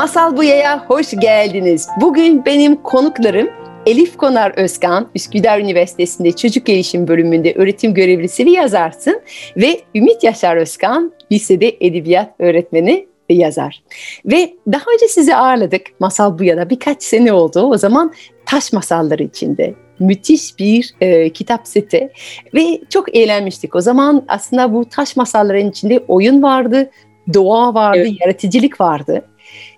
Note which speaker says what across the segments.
Speaker 1: Masal Buya'ya hoş geldiniz. Bugün benim konuklarım Elif Konar Özkan, Üsküdar Üniversitesi'nde Çocuk Gelişim Bölümünde öğretim görevlisi ve yazarsın ve Ümit Yaşar Özkan, lisede edebiyat öğretmeni ve yazar. Ve daha önce sizi ağırladık Masal Buya'da birkaç sene oldu. O zaman taş masalları içinde müthiş bir e, kitap seti ve çok eğlenmiştik. O zaman aslında bu taş masalların içinde oyun vardı, doğa vardı, evet. yaratıcılık vardı.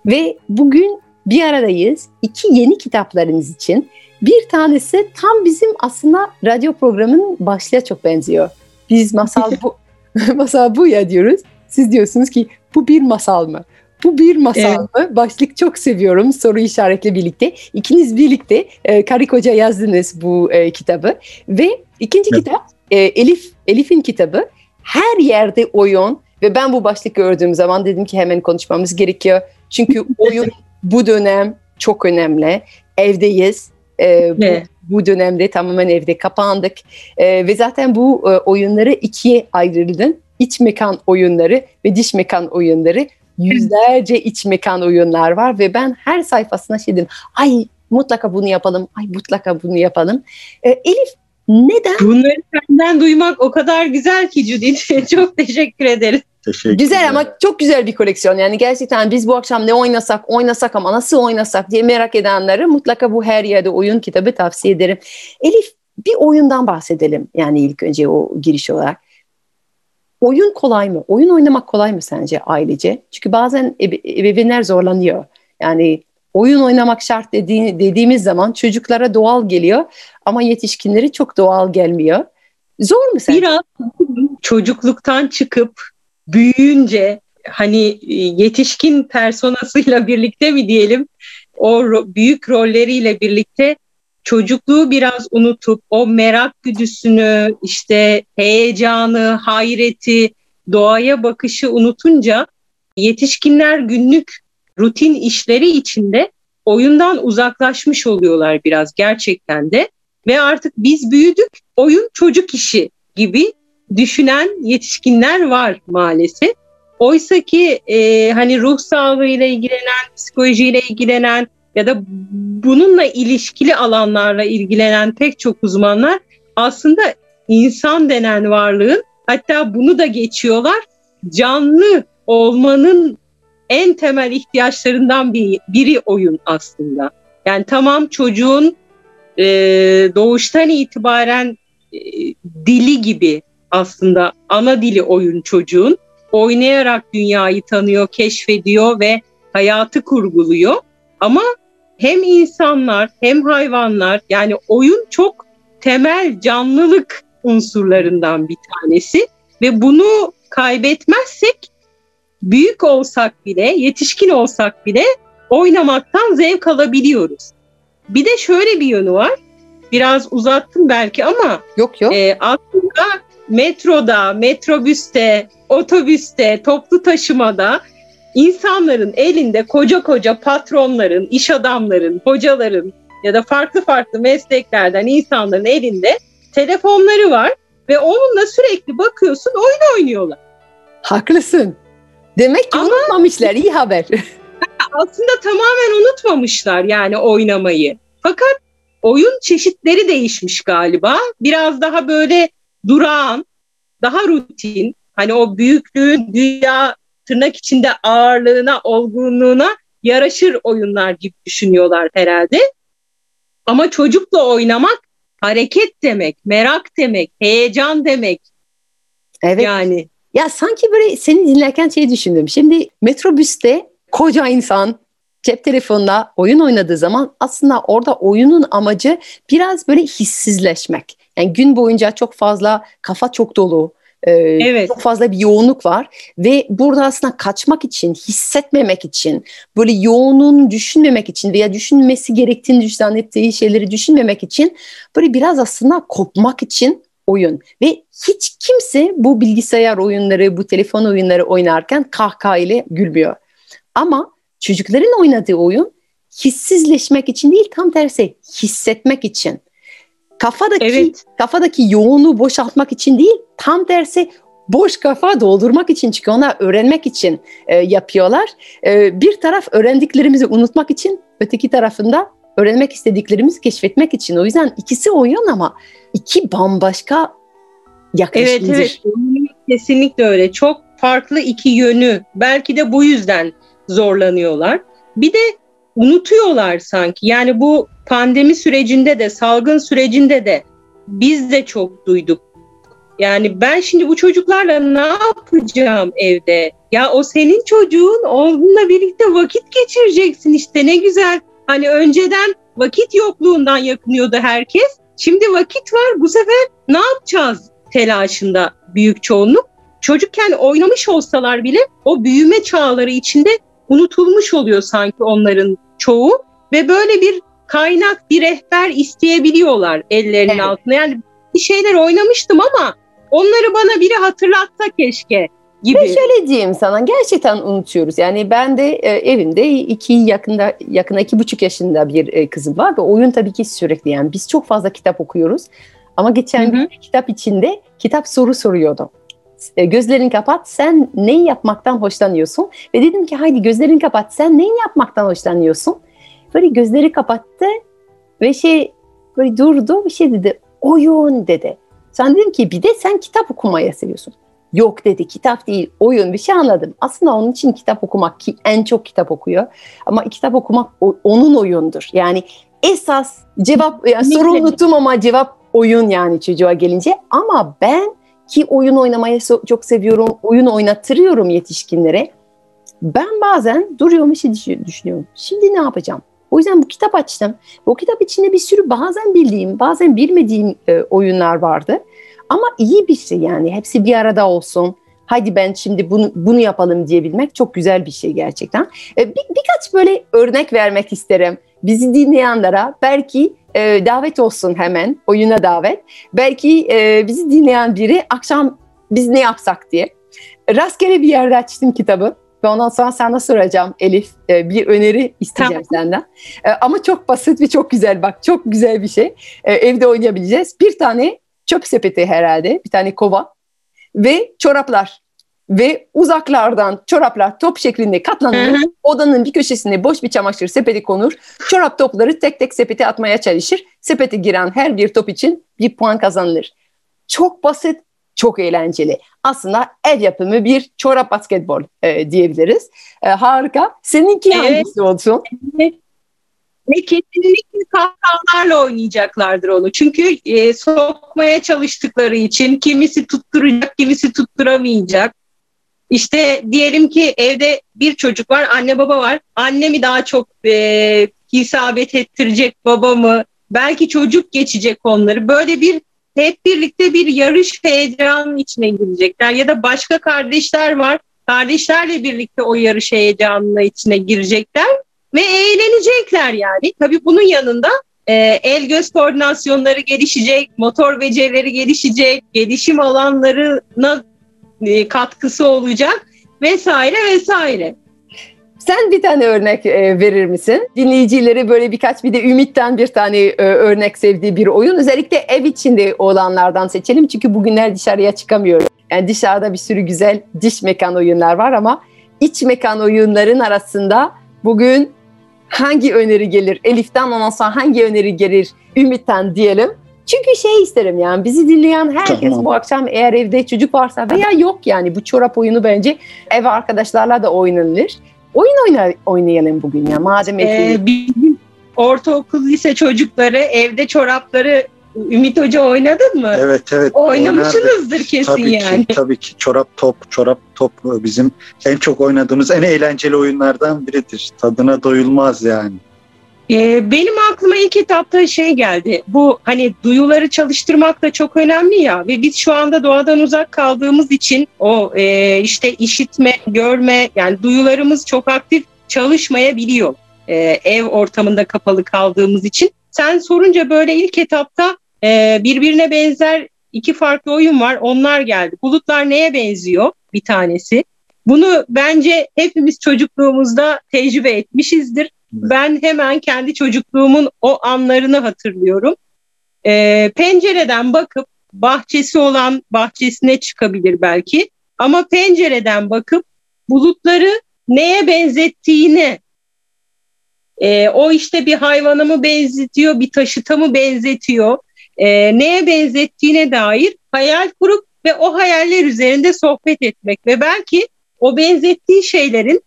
Speaker 1: Ve bugün bir aradayız. İki yeni kitaplarınız için. Bir tanesi tam bizim aslında radyo programının başlığa çok benziyor. Biz masal bu masal bu ya diyoruz. Siz diyorsunuz ki bu bir masal mı? Bu bir masal evet. mı? Başlık çok seviyorum soru işaretle birlikte. İkiniz birlikte e, karı koca yazdınız bu e, kitabı. Ve ikinci evet. kitap e, Elif Elif'in kitabı. Her yerde oyun ve ben bu başlık gördüğüm zaman dedim ki hemen konuşmamız gerekiyor. Çünkü oyun bu dönem çok önemli. Evdeyiz. Ee, bu, bu dönemde tamamen evde kapandık. Ee, ve zaten bu e, oyunları ikiye ayrıldın. İç mekan oyunları ve dış mekan oyunları. Yüzlerce iç mekan oyunlar var ve ben her sayfasına şey dedim. Ay mutlaka bunu yapalım. Ay mutlaka bunu yapalım. Ee, Elif neden?
Speaker 2: Bunları senden duymak o kadar güzel ki Judith. çok teşekkür ederim.
Speaker 1: Teşekkür güzel ama çok güzel bir koleksiyon. Yani gerçekten biz bu akşam ne oynasak, oynasak ama nasıl oynasak diye merak edenlere mutlaka bu her yerde oyun kitabı tavsiye ederim. Elif bir oyundan bahsedelim. Yani ilk önce o giriş olarak. Oyun kolay mı? Oyun oynamak kolay mı sence ailece? Çünkü bazen ebe ebeveynler zorlanıyor. Yani oyun oynamak şart dediği, dediğimiz zaman çocuklara doğal geliyor ama yetişkinleri çok doğal gelmiyor. Zor mu sence?
Speaker 2: Biraz çocukluktan çıkıp büyüyünce hani e, yetişkin personasıyla birlikte mi diyelim o ro- büyük rolleriyle birlikte çocukluğu biraz unutup o merak güdüsünü işte heyecanı, hayreti, doğaya bakışı unutunca yetişkinler günlük rutin işleri içinde oyundan uzaklaşmış oluyorlar biraz gerçekten de. Ve artık biz büyüdük oyun çocuk işi gibi düşünen yetişkinler var maalesef. Oysa ki e, hani ruh sağlığıyla ilgilenen, psikolojiyle ilgilenen ya da bununla ilişkili alanlarla ilgilenen pek çok uzmanlar aslında insan denen varlığın hatta bunu da geçiyorlar canlı olmanın en temel ihtiyaçlarından bir, biri oyun aslında. Yani tamam çocuğun e, doğuştan itibaren e, dili gibi aslında ana dili oyun çocuğun. Oynayarak dünyayı tanıyor, keşfediyor ve hayatı kurguluyor. Ama hem insanlar hem hayvanlar yani oyun çok temel canlılık unsurlarından bir tanesi ve bunu kaybetmezsek büyük olsak bile, yetişkin olsak bile oynamaktan zevk alabiliyoruz. Bir de şöyle bir yönü var. Biraz uzattım belki ama
Speaker 1: yok yok. E,
Speaker 2: aslında metroda, metrobüste, otobüste, toplu taşımada insanların elinde koca koca patronların, iş adamların, hocaların ya da farklı farklı mesleklerden insanların elinde telefonları var ve onunla sürekli bakıyorsun oyun oynuyorlar.
Speaker 1: Haklısın. Demek ki Ama, unutmamışlar iyi haber.
Speaker 2: aslında tamamen unutmamışlar yani oynamayı. Fakat oyun çeşitleri değişmiş galiba. Biraz daha böyle durağan, daha rutin, hani o büyüklüğün dünya tırnak içinde ağırlığına, olgunluğuna yaraşır oyunlar gibi düşünüyorlar herhalde. Ama çocukla oynamak hareket demek, merak demek, heyecan demek.
Speaker 1: Evet. Yani. Ya sanki böyle seni dinlerken şey düşündüm. Şimdi metrobüste koca insan cep telefonunda oyun oynadığı zaman aslında orada oyunun amacı biraz böyle hissizleşmek. Yani gün boyunca çok fazla kafa çok dolu. Ee,
Speaker 2: Evet.
Speaker 1: Çok fazla bir yoğunluk var ve burada aslında kaçmak için, hissetmemek için, böyle yoğunluğunu düşünmemek için veya düşünmesi gerektiğini zannettiği şeyleri düşünmemek için böyle biraz aslında kopmak için oyun ve hiç kimse bu bilgisayar oyunları, bu telefon oyunları oynarken kahkaha ile gülmüyor. Ama çocukların oynadığı oyun hissizleşmek için değil tam tersi hissetmek için. Kafadaki
Speaker 2: Evet.
Speaker 1: kafadaki yoğunluğu boşaltmak için değil tam tersi boş kafa doldurmak için çünkü onlar öğrenmek için e, yapıyorlar. E, bir taraf öğrendiklerimizi unutmak için öteki tarafında öğrenmek istediklerimizi keşfetmek için. O yüzden ikisi oyun ama iki bambaşka
Speaker 2: Evet
Speaker 1: yaklaşımdır.
Speaker 2: evet kesinlikle öyle. Çok farklı iki yönü. Belki de bu yüzden zorlanıyorlar. Bir de unutuyorlar sanki. Yani bu pandemi sürecinde de salgın sürecinde de biz de çok duyduk. Yani ben şimdi bu çocuklarla ne yapacağım evde? Ya o senin çocuğun onunla birlikte vakit geçireceksin işte ne güzel. Hani önceden vakit yokluğundan yakınıyordu herkes. Şimdi vakit var bu sefer ne yapacağız telaşında büyük çoğunluk. Çocukken oynamış olsalar bile o büyüme çağları içinde unutulmuş oluyor sanki onların çoğu ve böyle bir kaynak, bir rehber isteyebiliyorlar ellerinin
Speaker 1: Evet.
Speaker 2: altına. Yani bir şeyler oynamıştım ama onları bana biri hatırlatsa keşke gibi.
Speaker 1: Ve şöyle diyeyim sana gerçekten unutuyoruz. Yani ben de e, evimde iki yakında yakına iki buçuk yaşında bir e, kızım var ve oyun tabii ki sürekli yani biz çok fazla kitap okuyoruz. Ama geçen
Speaker 2: Hı hı.
Speaker 1: gün bir kitap içinde kitap soru soruyordu. E, gözlerini kapat sen neyi yapmaktan hoşlanıyorsun? Ve dedim ki haydi gözlerini kapat sen neyi yapmaktan hoşlanıyorsun? Böyle gözleri kapattı ve şey böyle durdu bir şey dedi oyun dedi. Sen dedim ki bir de sen kitap okumayı seviyorsun. Yok dedi kitap değil oyun bir şey anladım. Aslında onun için kitap okumak ki en çok kitap okuyor. Ama kitap okumak onun oyundur. Yani esas cevap yani soru unuttum ama cevap oyun yani çocuğa gelince. Ama ben ki oyun oynamayı çok seviyorum. Oyun oynattırıyorum yetişkinlere. Ben bazen duruyorum bir şey düşü- düşünüyorum. Şimdi ne yapacağım? O yüzden bu kitap açtım. Bu kitap içinde bir sürü bazen bildiğim, bazen bilmediğim e, oyunlar vardı. Ama iyi bir şey yani. Hepsi bir arada olsun. Hadi ben şimdi bunu bunu yapalım diyebilmek çok güzel bir şey gerçekten. E, bir, birkaç böyle örnek vermek isterim. Bizi dinleyenlere belki e, davet olsun hemen oyuna davet. Belki e, bizi dinleyen biri akşam biz ne yapsak diye. Rastgele bir yerde açtım kitabı. Ve ondan sonra sana soracağım Elif. e, bir öneri isteyeceğim senden. E, ama çok basit ve çok güzel bak. Çok güzel bir şey. E, evde oynayabileceğiz. Bir tane çöp sepeti herhalde. Bir tane kova. Ve çoraplar. Ve uzaklardan çoraplar top şeklinde katlanır.
Speaker 2: Hı hı.
Speaker 1: Odanın bir köşesine boş bir çamaşır sepeti konur. Çorap topları tek tek sepete atmaya çalışır. Sepete giren her bir top için bir puan kazanılır. Çok basit, çok eğlenceli. Aslında ev yapımı bir çorap basketbol e, diyebiliriz. E, harika. Seninki
Speaker 2: Evet.
Speaker 1: hangisi olsun?
Speaker 2: Ve kesinlikle kahkahalarla oynayacaklardır onu. Çünkü e, sokmaya çalıştıkları için kimisi tutturacak, kimisi tutturamayacak. İşte diyelim ki evde bir çocuk var, anne baba var. Anne mi daha çok e, isabet ettirecek, baba mı? Belki çocuk geçecek onları. Böyle bir hep birlikte bir yarış heyecanının içine girecekler. Ya da başka kardeşler var. Kardeşlerle birlikte o yarış heyecanına içine girecekler ve eğlenecekler yani. Tabii bunun yanında e, el göz koordinasyonları gelişecek, motor becerileri gelişecek, gelişim alanlarına katkısı olacak vesaire vesaire.
Speaker 1: Sen bir tane örnek e, verir misin? Dinleyicileri böyle birkaç bir de Ümit'ten bir tane e, örnek sevdiği bir oyun. Özellikle ev içinde olanlardan seçelim. Çünkü bugünler dışarıya çıkamıyoruz. Yani dışarıda bir sürü güzel diş mekan oyunlar var ama iç mekan oyunların arasında bugün hangi öneri gelir? Elif'ten ondan sonra hangi öneri gelir? Ümit'ten diyelim. Çünkü şey isterim yani bizi dinleyen herkes
Speaker 3: Tamam.
Speaker 1: bu akşam eğer evde çocuk varsa veya yok yani bu çorap oyunu bence ev arkadaşlarla da oynanılır. Oyun oyna, oynayalım bugün ya madem
Speaker 2: Ee, bizim ortaokul lise çocukları evde çorapları Ümit Hoca oynadın mı?
Speaker 3: Evet evet.
Speaker 2: Oynamışsınızdır kesin
Speaker 3: Tabii
Speaker 2: yani.
Speaker 3: ki, tabii ki çorap top, çorap top bizim en çok oynadığımız en eğlenceli oyunlardan biridir. Tadına doyulmaz yani.
Speaker 2: Ee, benim aklıma ilk etapta şey geldi. Bu hani duyuları çalıştırmak da çok önemli ya ve biz şu anda doğadan uzak kaldığımız için o e, işte işitme, görme yani duyularımız çok aktif çalışmayabiliyor. E, ev ortamında kapalı kaldığımız için. Sen sorunca böyle ilk etapta e, birbirine benzer iki farklı oyun var. Onlar geldi. Bulutlar neye benziyor? Bir tanesi. Bunu bence hepimiz çocukluğumuzda tecrübe etmişizdir. Ben hemen kendi çocukluğumun o anlarını hatırlıyorum. Ee, pencereden bakıp bahçesi olan bahçesine çıkabilir belki ama pencereden bakıp bulutları neye benzettiğini e, o işte bir hayvana mı benzetiyor, bir taşıta mı benzetiyor, e, neye benzettiğine dair hayal kurup ve o hayaller üzerinde sohbet etmek ve belki o benzettiği şeylerin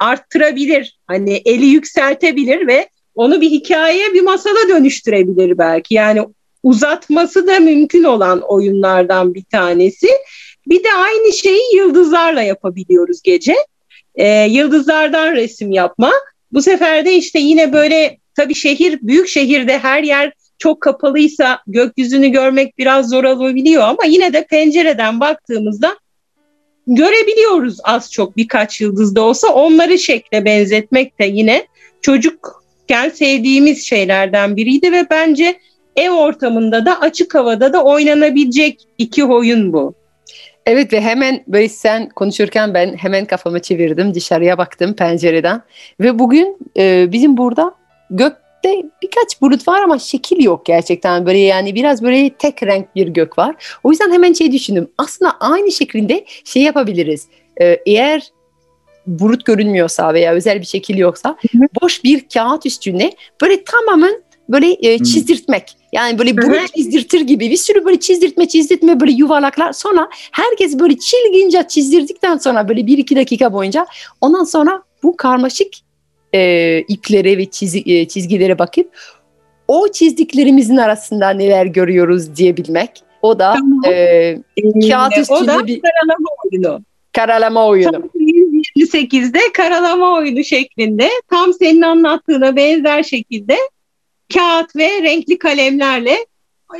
Speaker 2: arttırabilir. Hani eli yükseltebilir ve onu bir hikayeye, bir masala dönüştürebilir belki. Yani uzatması da mümkün olan oyunlardan bir tanesi. Bir de aynı şeyi yıldızlarla yapabiliyoruz gece. Ee, yıldızlardan resim yapma. Bu sefer de işte yine böyle tabii şehir, büyük şehirde her yer çok kapalıysa gökyüzünü görmek biraz zor olabiliyor ama yine de pencereden baktığımızda görebiliyoruz az çok birkaç yıldızda olsa onları şekle benzetmek de yine çocukken sevdiğimiz şeylerden biriydi ve bence ev ortamında da açık havada da oynanabilecek iki oyun bu.
Speaker 1: Evet ve hemen böyle sen konuşurken ben hemen kafamı çevirdim dışarıya baktım pencereden ve bugün e, bizim burada gökte birkaç bulut var ama şekil yok gerçekten böyle yani biraz böyle tek renk bir gök var. O yüzden hemen şey düşündüm aslında aynı şeklinde şey yapabiliriz e, eğer bulut görünmüyorsa veya özel bir şekil yoksa boş bir kağıt üstüne böyle tamamen böyle e, çizdirtmek. Yani böyle bulut
Speaker 2: Evet.
Speaker 1: çizdirtir gibi bir sürü böyle çizdirtme çizdirtme böyle yuvarlaklar. Sonra herkes böyle çilgince çizdirdikten sonra böyle bir iki dakika boyunca ondan sonra bu karmaşık e, iplere ve çizi, e, çizgilere bakıp o çizdiklerimizin arasında neler görüyoruz diyebilmek. O da
Speaker 2: Tamam.
Speaker 1: e, Kağıt
Speaker 2: Ee, o
Speaker 1: üstünde bir-
Speaker 2: karalama oyunu.
Speaker 1: karalama oyunu.
Speaker 2: Tam 128'de karalama oyunu şeklinde tam senin anlattığına benzer şekilde kağıt ve renkli kalemlerle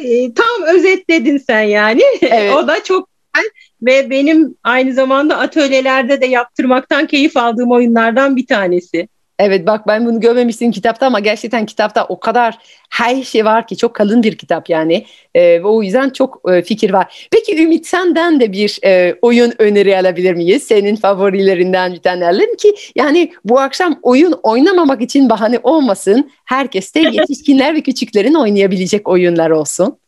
Speaker 2: e, tam özetledin sen yani.
Speaker 1: Evet.
Speaker 2: o da çok güzel ve benim aynı zamanda atölyelerde de yaptırmaktan keyif aldığım oyunlardan bir tanesi.
Speaker 1: Evet bak ben bunu görmemiştim kitapta ama gerçekten kitapta o kadar her şey var ki çok kalın bir kitap yani ve o yüzden çok e, fikir var. Peki Ümit senden de bir e, oyun öneri alabilir miyiz? Senin favorilerinden bir tane alalım ki yani bu akşam oyun oynamamak için bahane olmasın. Herkes de yetişkinler ve küçüklerin oynayabilecek oyunlar olsun.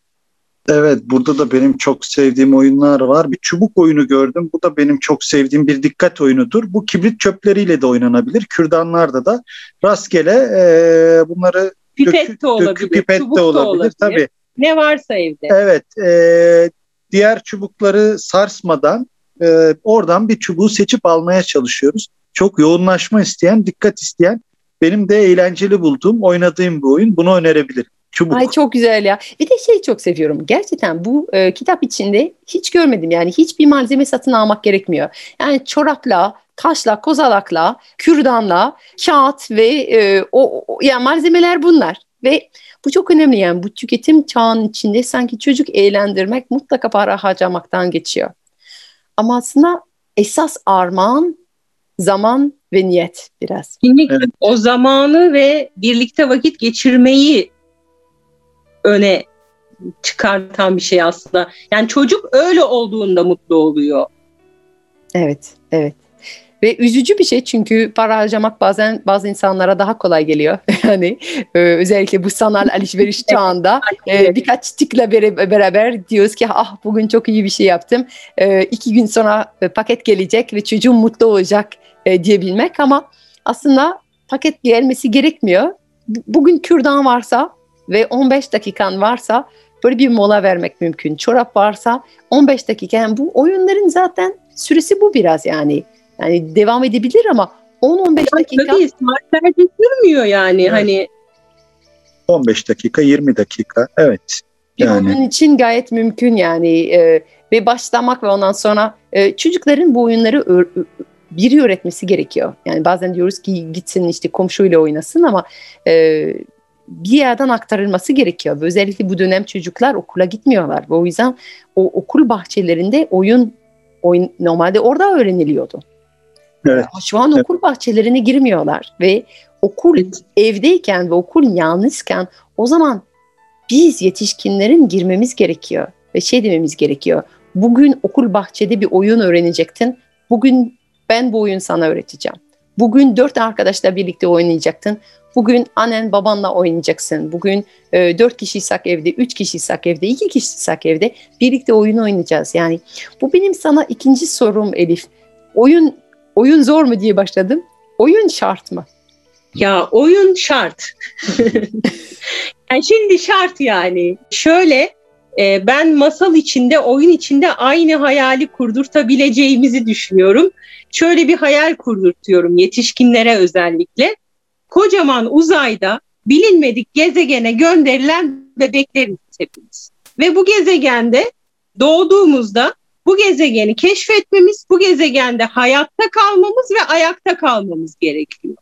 Speaker 3: Evet burada da benim çok sevdiğim oyunlar var. Bir çubuk oyunu gördüm. Bu da benim çok sevdiğim bir dikkat oyunudur. Bu kibrit çöpleriyle de oynanabilir. Kürdanlarda da rastgele e, bunları
Speaker 2: Pipet
Speaker 3: dökü-
Speaker 2: de olabilir,
Speaker 3: dökü pipet
Speaker 2: çubuk
Speaker 3: de
Speaker 2: da
Speaker 3: olabilir.
Speaker 2: olabilir.
Speaker 3: Tabii.
Speaker 2: Ne varsa evde.
Speaker 3: Evet. e, diğer çubukları sarsmadan e, oradan bir çubuğu seçip almaya çalışıyoruz. Çok yoğunlaşma isteyen, dikkat isteyen benim de eğlenceli bulduğum, oynadığım bir oyun. Bunu önerebilirim. Çubuk.
Speaker 1: Ay çok güzel ya. Bir de şey çok seviyorum. Gerçekten bu e, kitap içinde hiç görmedim. Yani hiçbir malzeme satın almak gerekmiyor. Yani çorapla, taşla, kozalakla, kürdanla, kağıt ve e, o, o yani malzemeler bunlar. Ve bu çok önemli yani bu tüketim çağının içinde sanki çocuk eğlendirmek mutlaka para harcamaktan geçiyor. Ama aslında esas armağan zaman ve niyet biraz.
Speaker 2: Kesinlikle
Speaker 3: Evet.
Speaker 2: o zamanı ve birlikte vakit geçirmeyi öne çıkartan bir şey aslında. Yani çocuk öyle olduğunda mutlu oluyor.
Speaker 1: Evet, evet. Ve üzücü bir şey çünkü para harcamak bazen bazı insanlara daha kolay geliyor. Yani e, özellikle bu sanal alışveriş çağında e, birkaç tıkla bere- beraber diyoruz ki ah bugün çok iyi bir şey yaptım. E, iki gün sonra e, paket gelecek ve çocuğum mutlu olacak e, diyebilmek ama aslında paket gelmesi gerekmiyor. Bu- Bugün kürdan varsa ve 15 dakikan varsa böyle bir mola vermek mümkün. Çorap varsa 15 dakika. Yani bu oyunların zaten süresi bu biraz yani. Yani devam edebilir ama 10-15 dakika.
Speaker 2: Tabii saatlerce sürmüyor yani
Speaker 3: Evet.
Speaker 2: hani
Speaker 3: 15 dakika, 20 dakika. Evet.
Speaker 1: Bir
Speaker 3: Yani.
Speaker 1: oyun için gayet mümkün yani e, ve başlamak ve ondan sonra e, çocukların bu oyunları ö- biri öğretmesi gerekiyor. Yani bazen diyoruz ki gitsin işte komşuyla oynasın ama e, bir yerden aktarılması gerekiyor. Ve özellikle bu dönem çocuklar okula gitmiyorlar. Ve o yüzden o okul bahçelerinde oyun, oyun normalde orada öğreniliyordu.
Speaker 3: Evet.
Speaker 1: Şu an
Speaker 3: Evet.
Speaker 1: okul bahçelerine girmiyorlar ve okul
Speaker 2: Evet.
Speaker 1: evdeyken ve okul yalnızken o zaman biz yetişkinlerin girmemiz gerekiyor ve şey dememiz gerekiyor. Bugün okul bahçede bir oyun öğrenecektin. Bugün ben bu oyunu sana öğreteceğim. Bugün dört arkadaşla birlikte oynayacaktın. Bugün annen babanla oynayacaksın. Bugün e, dört kişiysek evde, üç kişiysek evde, iki kişiysek evde birlikte oyun oynayacağız. Yani bu benim sana ikinci sorum Elif. Oyun oyun zor mu diye başladım. Oyun şart mı?
Speaker 2: Ya oyun şart. yani şimdi şart yani. Şöyle e, ben masal içinde, oyun içinde aynı hayali kurdurtabileceğimizi düşünüyorum. Şöyle bir hayal kurdurtuyorum yetişkinlere özellikle. Kocaman uzayda bilinmedik gezegene gönderilen bebekleriz hepimiz. Ve bu gezegende doğduğumuzda bu gezegeni keşfetmemiz, bu gezegende hayatta kalmamız ve ayakta kalmamız gerekiyor.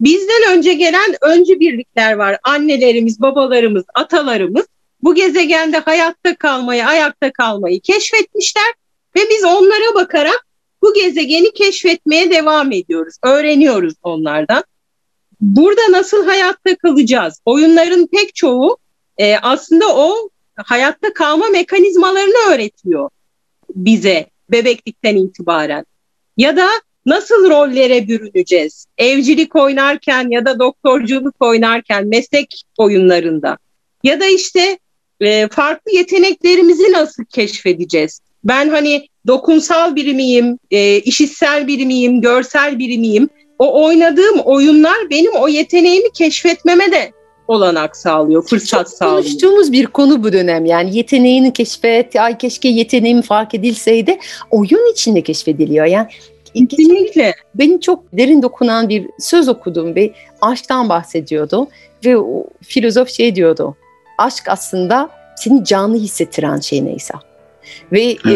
Speaker 2: Bizden önce gelen öncü birlikler var. Annelerimiz, babalarımız, atalarımız bu gezegende hayatta kalmayı, ayakta kalmayı keşfetmişler ve biz onlara bakarak bu gezegeni keşfetmeye devam ediyoruz. Öğreniyoruz onlardan. Burada nasıl hayatta kalacağız? Oyunların pek çoğu e, aslında o hayatta kalma mekanizmalarını öğretiyor bize bebeklikten itibaren. Ya da nasıl rollere bürüneceğiz? Evcilik oynarken ya da doktorculuk oynarken meslek oyunlarında. Ya da işte e, farklı yeteneklerimizi nasıl keşfedeceğiz? Ben hani dokunsal biri miyim, e, işitsel biri miyim, görsel biri miyim? O oynadığım oyunlar benim o yeteneğimi keşfetmeme de olanak sağlıyor, fırsat
Speaker 1: Çok
Speaker 2: sağlıyor.
Speaker 1: konuştuğumuz bir konu bu dönem. Yani yeteneğini keşfet, ay keşke yeteneğim fark edilseydi. Oyun içinde keşfediliyor. Yani
Speaker 2: Kesinlikle.
Speaker 1: benim çok derin dokunan bir söz okudum ve aşktan bahsediyordu. Ve o filozof şey diyordu. Aşk aslında seni canlı hissettiren şey neyse. Ve e,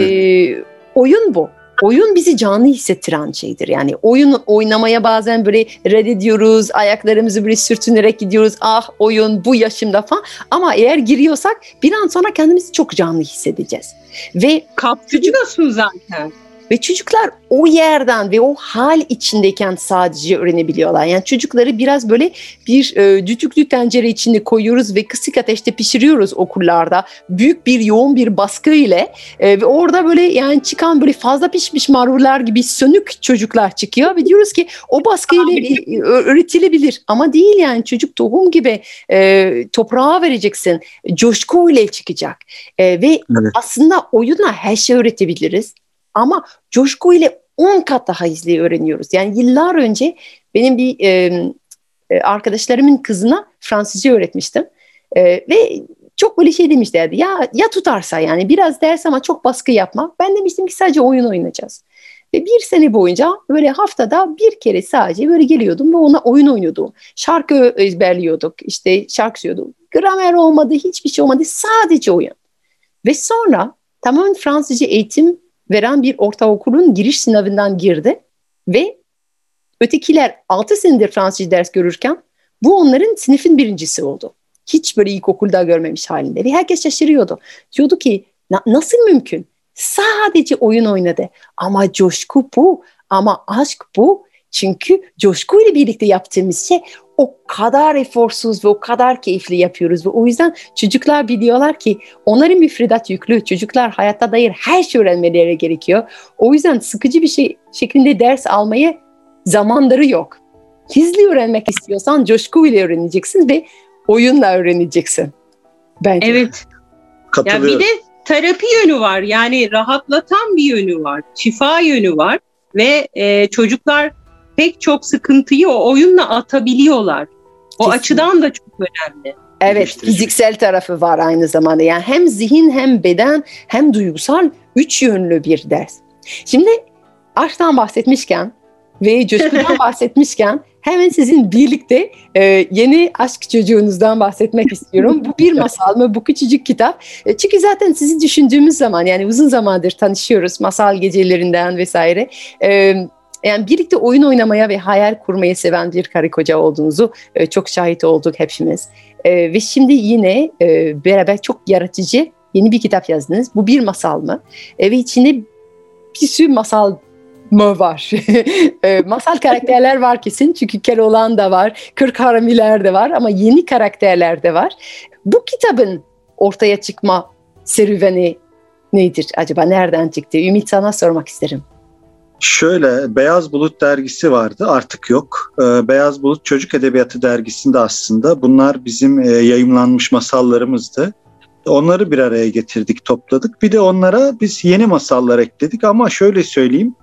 Speaker 1: oyun bu. Oyun bizi canlı hissettiren şeydir. Yani oyun oynamaya bazen böyle reddediyoruz, ayaklarımızı böyle sürtünerek gidiyoruz. Ah oyun bu yaşımda falan. Ama eğer giriyorsak bir an sonra kendimizi çok canlı hissedeceğiz. Ve
Speaker 2: Kaptırıyorsun zaten.
Speaker 1: Ve çocuklar o yerden ve o hal içindeyken sadece öğrenebiliyorlar. Yani çocukları biraz böyle bir e, düdüklü tencere içinde koyuyoruz ve kısık ateşte pişiriyoruz okullarda. Büyük bir yoğun bir baskı ile e, ve orada böyle yani çıkan böyle fazla pişmiş marullar gibi sönük çocuklar çıkıyor ve diyoruz ki o baskıyla e, öğretilebilir ama değil yani çocuk tohum gibi e, toprağa vereceksin coşku ile çıkacak E, ve
Speaker 3: Evet.
Speaker 1: aslında oyunla her şey öğretebiliriz ama coşku ile 10 kat daha hızlı öğreniyoruz. Yani yıllar önce benim bir e, arkadaşlarımın kızına Fransızca öğretmiştim. E, ve çok böyle şey demişlerdi ya ya tutarsa yani biraz ders ama çok baskı yapma. Ben demiştim ki sadece oyun oynayacağız. Ve bir sene boyunca böyle haftada bir kere sadece böyle geliyordum ve ona oyun oynuyordum. Şarkı ezberliyorduk, işte şarkı söylüyorduk. Gramer olmadı, hiçbir şey olmadı, sadece oyun. Ve sonra tamamen Fransızca eğitim veren bir ortaokulun giriş sınavından girdi ve ötekiler 6 senedir Fransızca ders görürken bu onların sınıfın birincisi oldu. Hiç böyle ilkokulda görmemiş halinde ve herkes şaşırıyordu. Diyordu ki "Na- nasıl mümkün? Sadece oyun oynadı ama coşku bu ama aşk bu. Çünkü coşkuyla birlikte yaptığımız şey o kadar eforsuz ve o kadar keyifli yapıyoruz ve o yüzden çocuklar biliyorlar ki onların müfredat yüklü. Çocuklar hayatta dair her şey öğrenmeleri gerekiyor. O yüzden sıkıcı bir şey şeklinde ders almaya zamanları yok. Hızlı öğrenmek istiyorsan coşkuyla öğreneceksin ve oyunla öğreneceksin. Bence.
Speaker 2: Evet. Ya
Speaker 3: Katılıyorum.
Speaker 2: bir de terapi yönü var. Yani rahatlatan bir yönü var. Şifa yönü var. Ve e, çocuklar pek çok sıkıntıyı o oyunla atabiliyorlar. O
Speaker 1: Kesinlikle.
Speaker 2: açıdan da çok önemli.
Speaker 1: Evet, fiziksel tarafı var aynı zamanda. Yani hem zihin hem beden hem duygusal üç yönlü bir ders. Şimdi aşktan bahsetmişken ve coşkudan bahsetmişken hemen sizin birlikte e, yeni aşk çocuğunuzdan bahsetmek istiyorum. Bu bir masal mı? Bu küçücük kitap. E, çünkü zaten sizi düşündüğümüz zaman yani uzun zamandır tanışıyoruz masal gecelerinden vesaire. E, yani birlikte oyun oynamaya ve hayal kurmayı seven bir karı koca olduğunuzu e, çok şahit olduk hepimiz. E, ve şimdi yine e, beraber çok yaratıcı yeni bir kitap yazdınız. Bu bir masal mı? E, ve içinde bir sürü masal mı var? e, masal karakterler var kesin çünkü Keloğlan da var, Kırk Haramiler de var ama yeni karakterler de var. Bu kitabın ortaya çıkma serüveni nedir acaba? Nereden çıktı? Ümit sana sormak isterim.
Speaker 3: Şöyle Beyaz Bulut dergisi vardı artık yok. Ee, Beyaz Bulut Çocuk Edebiyatı dergisinde aslında bunlar bizim e, yayımlanmış masallarımızdı. Onları bir araya getirdik, topladık. Bir de onlara biz yeni masallar ekledik ama şöyle söyleyeyim.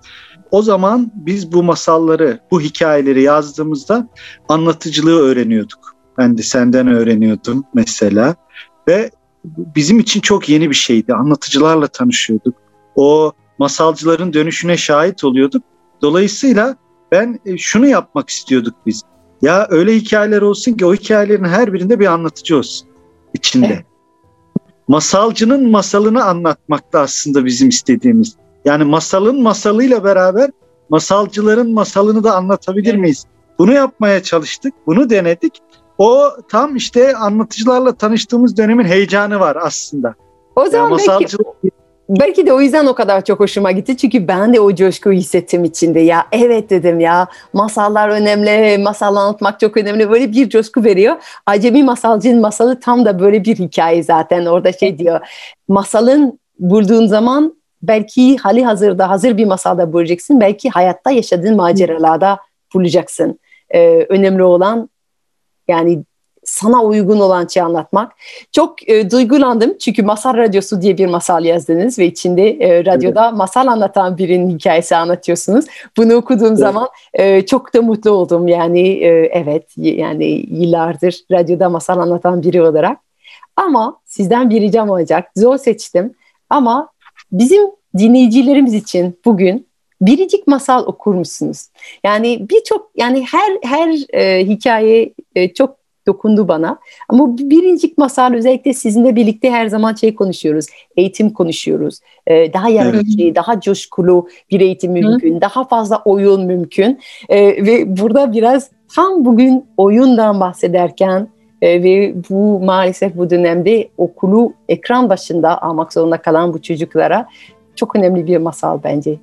Speaker 3: O zaman biz bu masalları, bu hikayeleri yazdığımızda anlatıcılığı öğreniyorduk. Ben de senden öğreniyordum mesela. Ve bizim için çok yeni bir şeydi. Anlatıcılarla tanışıyorduk. O masalcıların dönüşüne şahit oluyorduk. Dolayısıyla ben e, şunu yapmak istiyorduk biz. Ya öyle hikayeler olsun ki o hikayelerin her birinde bir anlatıcı olsun içinde. Evet. Masalcının masalını anlatmak da aslında bizim istediğimiz. Yani masalın masalıyla beraber masalcıların masalını da anlatabilir miyiz? Bunu yapmaya çalıştık, bunu denedik. O tam işte anlatıcılarla tanıştığımız dönemin heyecanı var aslında.
Speaker 1: O zaman yani masalcılık... belki belki de o yüzden o kadar çok hoşuma gitti. Çünkü ben de o coşkuyu hissettim içinde. Ya evet dedim ya masallar önemli, masal anlatmak çok önemli. Böyle bir coşku veriyor. Acemi Masalcı'nın masalı tam da böyle bir hikaye zaten. Orada şey diyor. Masalın bulduğun zaman belki hali hazırda hazır bir masalda bulacaksın. Belki hayatta yaşadığın maceralarda bulacaksın. Ee, önemli olan yani sana uygun olan şey anlatmak. Çok e, duygulandım çünkü Masal Radyosu diye bir masal yazdınız ve içinde e, radyoda evet. masal anlatan birinin hikayesi anlatıyorsunuz. Bunu okuduğum evet. zaman e, çok da mutlu oldum. Yani e, evet yani yıllardır radyoda masal anlatan biri olarak. Ama sizden bir ricam olacak. Zor seçtim ama bizim dinleyicilerimiz için bugün biricik masal okur musunuz? Yani birçok yani her her e, hikaye e, çok dokundu bana. Ama birincik masal özellikle sizinle birlikte her zaman şey konuşuyoruz. Eğitim konuşuyoruz. Ee, daha yaratıcı, evet. daha coşkulu bir eğitim mümkün. Hı. Daha fazla oyun mümkün. Ee, ve burada biraz tam bugün oyundan bahsederken e, ve bu maalesef bu dönemde okulu ekran başında almak zorunda kalan bu çocuklara çok önemli bir masal bence.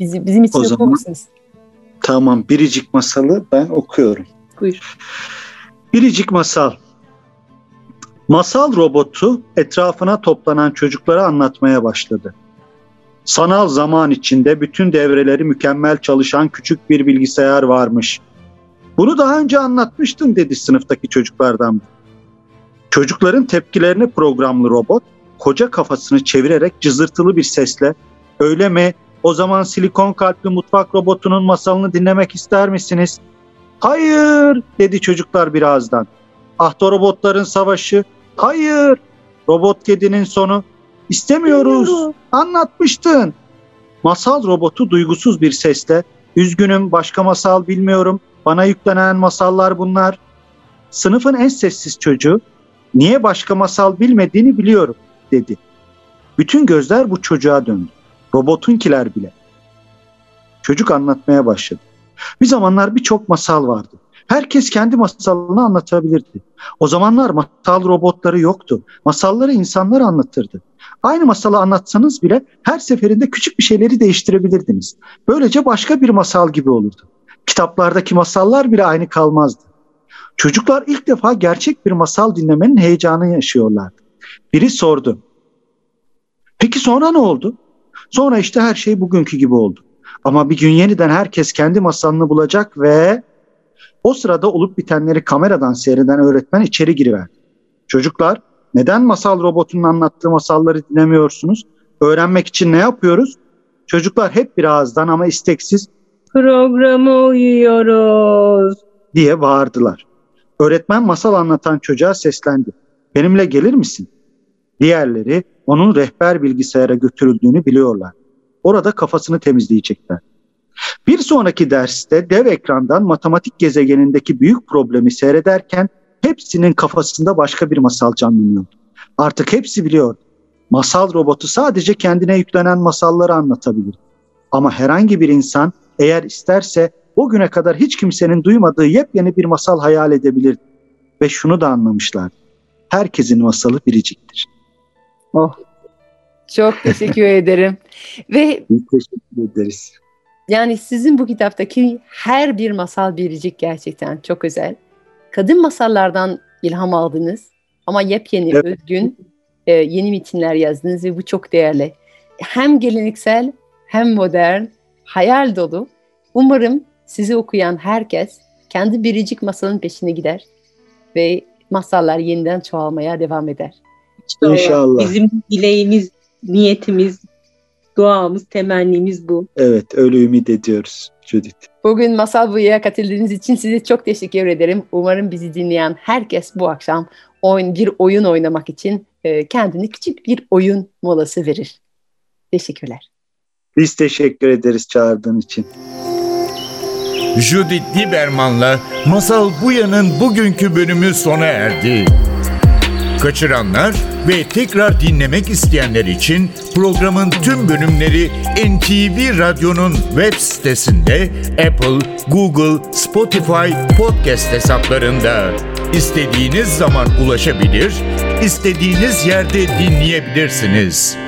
Speaker 1: Bizi, bizim için okur musunuz?
Speaker 3: Tamam, biricik masalı ben okuyorum.
Speaker 1: Buyur.
Speaker 3: Biricik masal. Masal robotu etrafına toplanan çocuklara anlatmaya başladı. Sanal zaman içinde bütün devreleri mükemmel çalışan küçük bir bilgisayar varmış. Bunu daha önce anlatmıştın dedi sınıftaki çocuklardan. Çocukların tepkilerini programlı robot koca kafasını çevirerek cızırtılı bir sesle öyle mi o zaman silikon kalpli mutfak robotunun masalını dinlemek ister misiniz? Hayır dedi çocuklar birazdan. Ahtorobotların savaşı. Hayır. Robot kedinin sonu. İstemiyoruz. Anlatmıştın. Masal robotu duygusuz bir sesle Üzgünüm başka masal bilmiyorum. Bana yüklenen masallar bunlar. Sınıfın en sessiz çocuğu niye başka masal bilmediğini biliyorum dedi. Bütün gözler bu çocuğa döndü. Robotunkiler bile. Çocuk anlatmaya başladı. Bir zamanlar birçok masal vardı. Herkes kendi masalını anlatabilirdi. O zamanlar masal robotları yoktu. Masalları insanlar anlatırdı. Aynı masalı anlatsanız bile her seferinde küçük bir şeyleri değiştirebilirdiniz. Böylece başka bir masal gibi olurdu. Kitaplardaki masallar bile aynı kalmazdı. Çocuklar ilk defa gerçek bir masal dinlemenin heyecanını yaşıyorlardı. Biri sordu. Peki sonra ne oldu? Sonra işte her şey bugünkü gibi oldu. Ama bir gün yeniden herkes kendi masalını bulacak ve o sırada olup bitenleri kameradan seyreden öğretmen içeri giriverdi. Çocuklar neden masal robotunun anlattığı masalları dinlemiyorsunuz? Öğrenmek için ne yapıyoruz? Çocuklar hep bir ağızdan ama isteksiz
Speaker 2: programa uyuyoruz
Speaker 3: diye bağırdılar. Öğretmen masal anlatan çocuğa seslendi. Benimle gelir misin? Diğerleri onun rehber bilgisayara götürüldüğünü biliyorlar. Orada kafasını temizleyecekler. Bir sonraki derste dev ekrandan matematik gezegenindeki büyük problemi seyrederken hepsinin kafasında başka bir masal canlanıyordu. Artık hepsi biliyordu. Masal robotu sadece kendine yüklenen masalları anlatabilir. Ama herhangi bir insan Eğer isterse o güne kadar hiç kimsenin duymadığı yepyeni bir masal hayal edebilirdi. Ve şunu da anlamışlar. Herkesin masalı biriciktir.
Speaker 1: Çok teşekkür ederim. Ve
Speaker 3: Biz teşekkür ederiz.
Speaker 1: yani sizin bu kitaptaki her bir masal biricik gerçekten çok özel. Kadın masallardan ilham aldınız ama yepyeni,
Speaker 3: Evet.
Speaker 1: özgün e, yeni metinler yazdınız ve bu çok değerli. Hem geleneksel hem modern, hayal dolu. Umarım sizi okuyan herkes kendi biricik masalın peşine gider ve masallar yeniden çoğalmaya devam eder.
Speaker 3: İnşallah.
Speaker 2: Bizim dileğimiz, niyetimiz, duamız, temennimiz bu.
Speaker 3: Evet öyle ümit ediyoruz Judith.
Speaker 1: Bugün Masal Buya'ya katıldığınız için size çok teşekkür ederim. Umarım bizi dinleyen herkes bu akşam oyun, bir oyun oynamak için e, kendine küçük bir oyun molası verir. Teşekkürler.
Speaker 3: Biz teşekkür ederiz çağırdığın için.
Speaker 4: Judith Lieberman'la Masal Buya'nın bugünkü bölümü sona erdi. Kaçıranlar ve tekrar dinlemek isteyenler için programın tüm bölümleri NTV Radyo'nun web sitesinde Apple, Google, Spotify podcast hesaplarında istediğiniz zaman ulaşabilir, istediğiniz yerde dinleyebilirsiniz.